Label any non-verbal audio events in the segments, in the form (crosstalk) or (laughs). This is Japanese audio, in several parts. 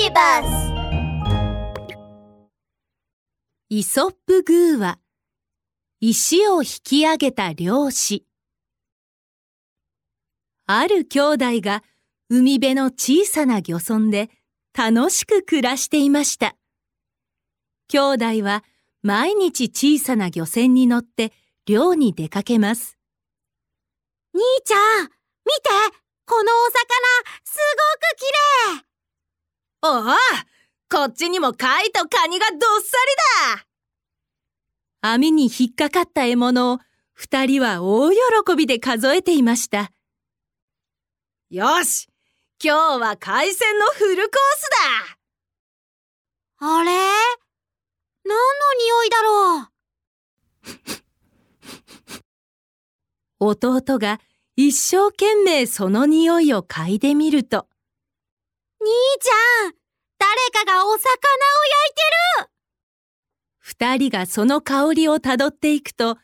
ビバスイソップグーは石を引き上げた漁師。ある兄弟が海辺の小さな漁村で楽しく暮らしていました。兄弟は毎日小さな漁船に乗って漁に出かけます。兄ちゃん見てこのお魚すごく綺麗おおこっちにも貝とカニがどっさりだ網に引っかかった獲物を二人は大喜びで数えていました。よし今日は海鮮のフルコースだあれ？何の匂いだろう？(laughs) 弟が一生懸命その匂いを嗅いでみると。兄ちゃん誰かがお魚を焼いてる二人がその香りをたどっていくと、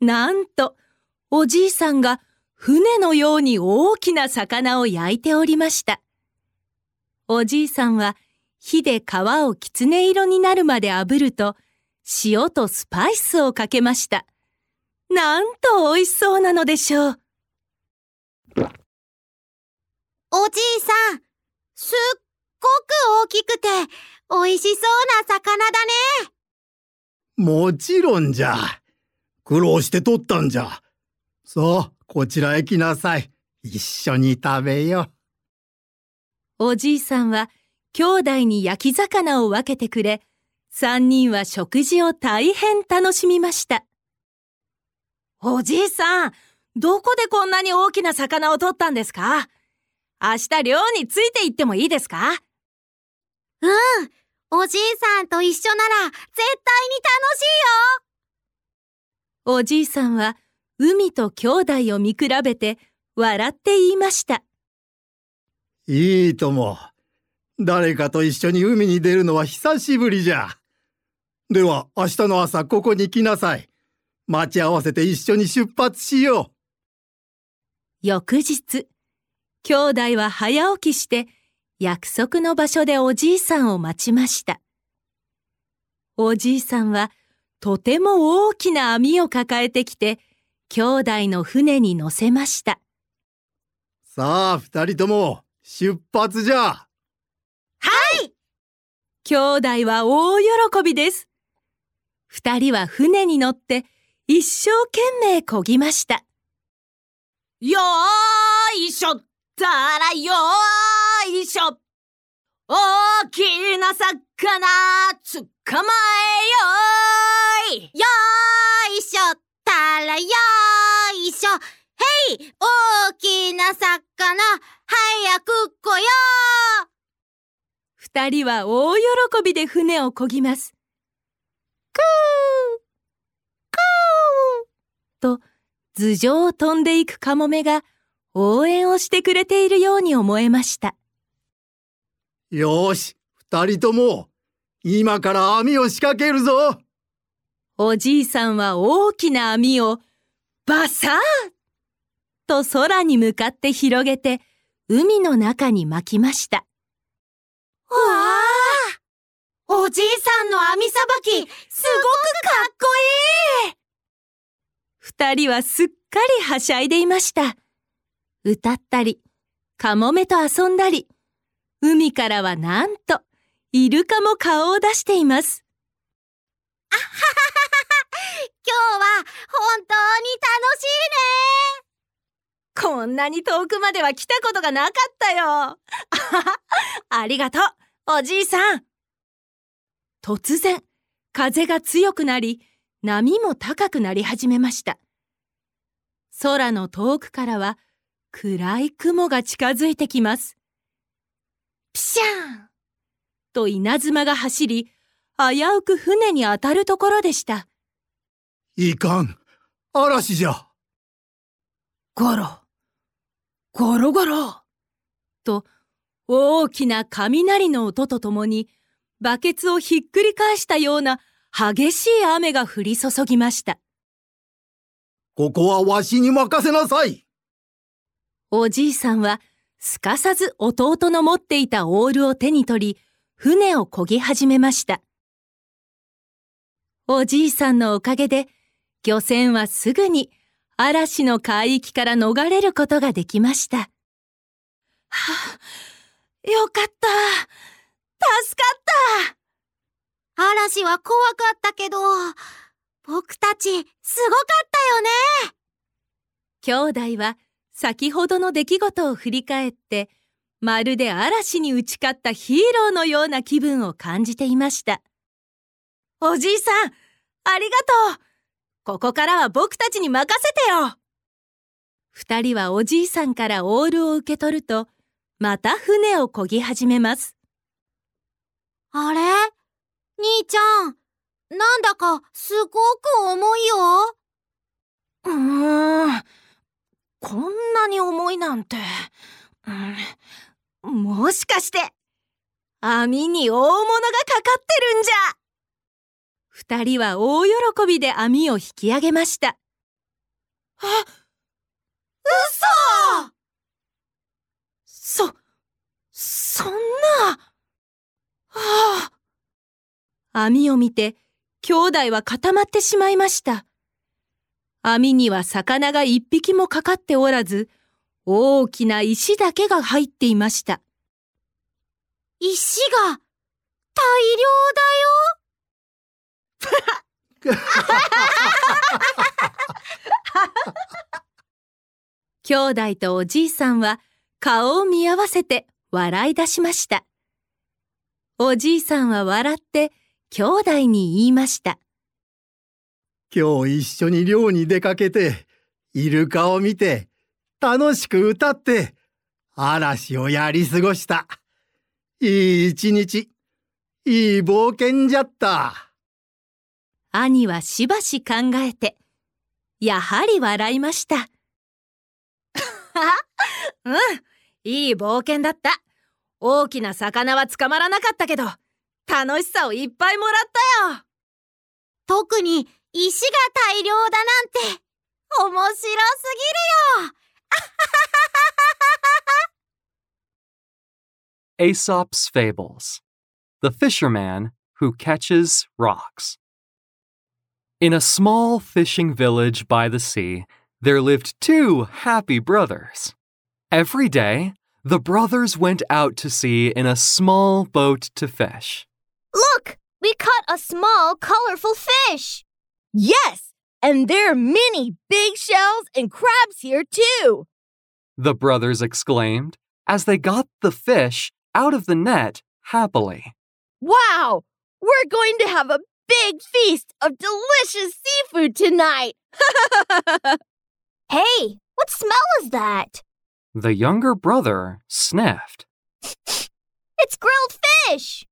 なんと、おじいさんが船のように大きな魚を焼いておりました。おじいさんは火で皮をきつね色になるまで炙ると、塩とスパイスをかけました。なんと美味しそうなのでしょう。おじいさん、すっごく大きくて美味しそうな魚だね。もちろんじゃ。苦労して取ったんじゃ。さあ、こちらへ来なさい。一緒に食べよ。おじいさんは兄弟に焼き魚を分けてくれ、三人は食事を大変楽しみました。おじいさん、どこでこんなに大きな魚を取ったんですか？明日漁について行ってもいいですか？うん、おじいさんと一緒なら絶対に楽しいよおじいさんは海と兄弟を見比べて笑って言いました。いいとも。誰かと一緒に海に出るのは久しぶりじゃ。では明日の朝ここに来なさい。待ち合わせて一緒に出発しよう。翌日、兄弟は早起きして約束の場所でおじいさんを待ちました。おじいさんはとても大きな網を抱えてきて、兄弟の船に乗せました。さあ、二人とも出発じゃ。はい兄弟は大喜びです。二人は船に乗って一生懸命漕ぎました。よーいしょったらよいしょ。大きな魚捕まえよーい。よいしょ。たらよいしょ。へい。大きな魚早く来よう。二人は大喜びで船を漕ぎます。くー。くー。と頭上を飛んでいくカモメが応援をしてくれているように思えました。よし、二人とも、今から網を仕掛けるぞおじいさんは大きな網を、バサーと空に向かって広げて、海の中に巻きました。わあおじいさんの網さばき、すごくかっこいい二人はすっかりはしゃいでいました。歌ったり、カモメと遊んだり、海からはなんと、イルカも顔を出しています。あはははは今日は本当に楽しいねこんなに遠くまでは来たことがなかったよありがとう、おじいさん突然、風が強くなり、波も高くなり始めました。空の遠くからは、暗い雲が近づいてきます。ピシャーンと稲妻が走り、危うく船に当たるところでした。いかん、嵐じゃ。ゴロ、ゴロゴロ、と大きな雷の音とともに、バケツをひっくり返したような激しい雨が降り注ぎました。ここはわしに任せなさい。おじいさんはすかさず弟の持っていたオールを手に取り、船を漕ぎ始めました。おじいさんのおかげで、漁船はすぐに嵐の海域から逃れることができました。はあ、よかった。助かった嵐は怖かったけど、僕たち、すごかったよね兄弟は先ほどの出来事を振り返って、まるで嵐に打ち勝ったヒーローのような気分を感じていました。おじいさん、ありがとうここからは僕たちに任せてよ二人はおじいさんからオールを受け取ると、また船を漕ぎ始めます。あれ？兄ちゃん、なんだかすごく重いよ。うーん、こんなに重いなんて。うん、もしかして、網に大物がかかってるんじゃ二人は大喜びで網を引き上げました。あ、嘘そ、そんな。はあ。網を見て、兄弟は固まってしまいました。網には魚が一匹もかかっておらず、大きな石だけが入っていました。石が、大量兄弟とおじいさんは顔を見合わせて笑い出しました。おじいさんは笑って兄弟に言いました。今日一緒に漁に出かけて、イルカを見て、楽しく歌って、嵐をやり過ごした。いい一日、いい冒険じゃった。兄はしばし考えて、やはり笑いました。(laughs) うん、いい冒険だった。大きな魚は捕まらなかったけど、楽しさをいっぱいもらったよ。特に石が大量だなんて、面白すぎるよ Aesop's Fables The Fisherman Who Catches Rocks. In a small fishing village by the sea, there lived two happy brothers. Every day, the brothers went out to sea in a small boat to fish. Look! We caught a small, colorful fish! Yes! And there are many big shells and crabs here, too! The brothers exclaimed as they got the fish out of the net happily. Wow! We're going to have a big feast of delicious seafood tonight! (laughs) hey, what smell is that? The younger brother sniffed. (laughs) It's grilled fish!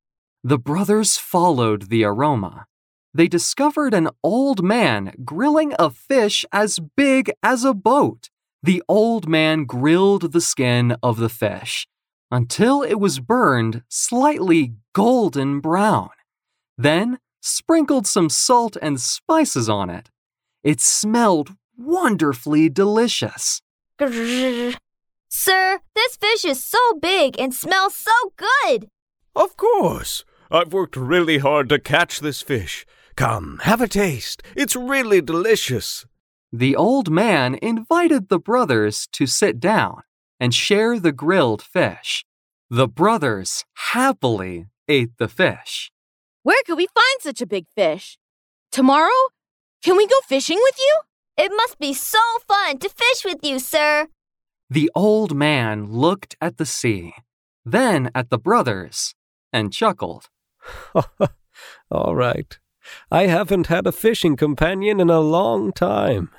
The brothers followed the aroma. They discovered an old man grilling a fish as big as a boat. The old man grilled the skin of the fish until it was burned slightly golden brown. Then sprinkled some salt and spices on it. It smelled wonderfully delicious. Grrr. Sir, this fish is so big and smells so good! Of course. I've worked really hard to catch this fish. Come, have a taste. It's really delicious. The old man invited the brothers to sit down and share the grilled fish. The brothers happily ate the fish. Where could we find such a big fish? Tomorrow? Can we go fishing with you? It must be so fun to fish with you, sir. The old man looked at the sea, then at the brothers, and chuckled. (laughs) All right. I haven't had a fishing companion in a long time.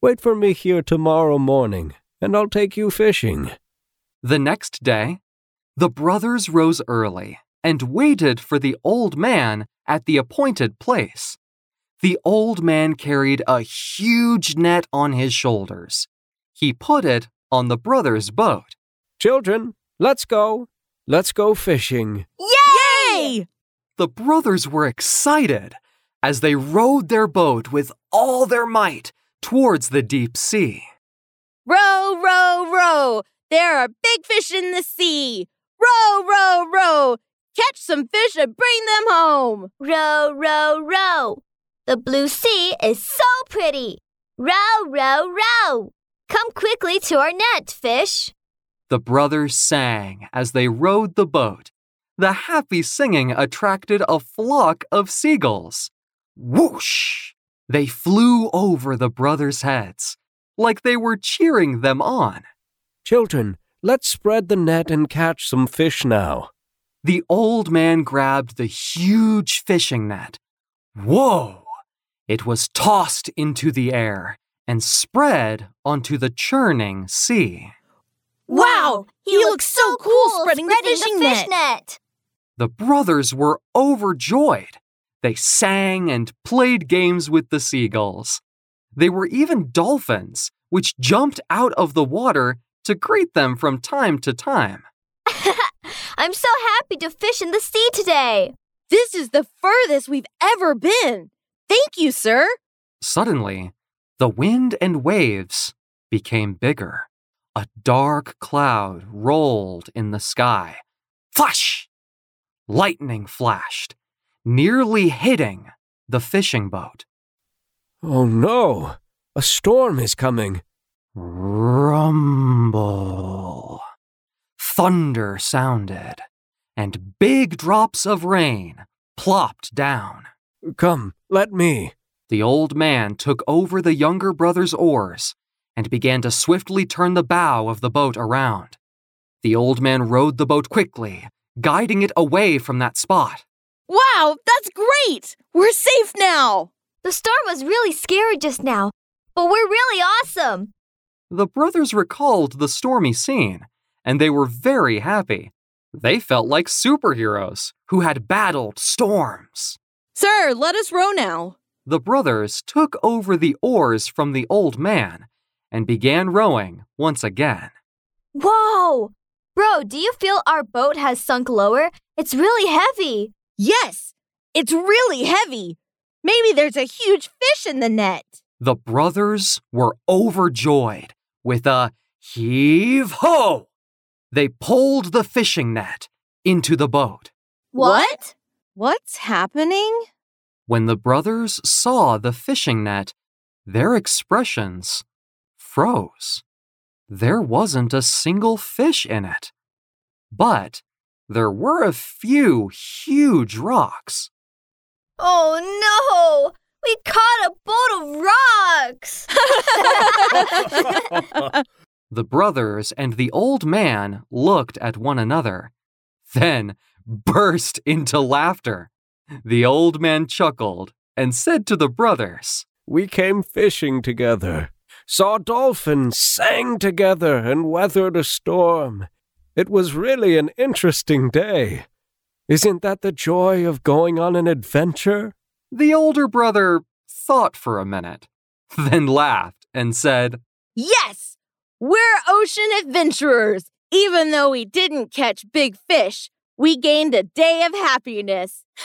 Wait for me here tomorrow morning, and I'll take you fishing. The next day, the brothers rose early and waited for the old man at the appointed place. The old man carried a huge net on his shoulders. He put it on the brothers' boat. Children, let's go. Let's go fishing. Yay! The brothers were excited as they rowed their boat with all their might towards the deep sea. Row, row, row! There are big fish in the sea! Row, row, row! Catch some fish and bring them home. Row, row, row. The blue sea is so pretty. Row, row, row. Come quickly to our net, fish. The brothers sang as they rowed the boat. The happy singing attracted a flock of seagulls. Whoosh! They flew over the brothers' heads, like they were cheering them on. Children, let's spread the net and catch some fish now. The old man grabbed the huge fishing net. Whoa! It was tossed into the air and spread onto the churning sea. Wow, he, looks so cool spreading, the fishing the fish net. net. The brothers were overjoyed. They sang and played games with the seagulls. They were even dolphins, which jumped out of the water to greet them from time to time. (laughs) I'm so happy to fish in the sea today. This is the furthest we've ever been. Thank you, sir. Suddenly, the wind and waves became bigger. A dark cloud rolled in the sky. Flash! Lightning flashed, nearly hitting the fishing boat. Oh no! A storm is coming. Rumble. Thunder sounded, and big drops of rain plopped down. Come, let me. The old man took over the younger brother's oars and began to swiftly turn the bow of the boat around. The old man rowed the boat quickly, guiding it away from that spot. Wow, that's great. We're safe now. The storm was really scary just now, but we're really awesome. The brothers recalled the stormy scene, and they were very happy. They felt like superheroes who had battled storms. Sir, let us row now. The brothers took over the oars from the old man and began rowing once again. Whoa! Bro, do you feel our boat has sunk lower? It's really heavy. Yes, it's really heavy. Maybe there's a huge fish in the net. The brothers were overjoyed with a heave ho. They pulled the fishing net into the boat. What? What's happening? When the brothers saw the fishing net, their expressions froze. There wasn't a single fish in it. But there were a few huge rocks. Oh no! We caught a boat of rocks! (laughs) The brothers and the old man looked at one another, then burst into laughter. The old man chuckled and said to the brothers, We came fishing together, saw dolphins, sang together, and weathered a storm. It was really an interesting day. Isn't that the joy of going on an adventure? The older brother thought for a minute, (laughs) then laughed and said, Yes, we're ocean adventurers. Even though we didn't catch big fish, we gained a day of happiness. (laughs)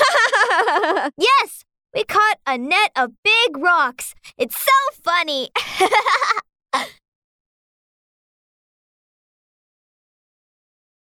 yes! We caught a net of big rocks. It's so funny. (laughs)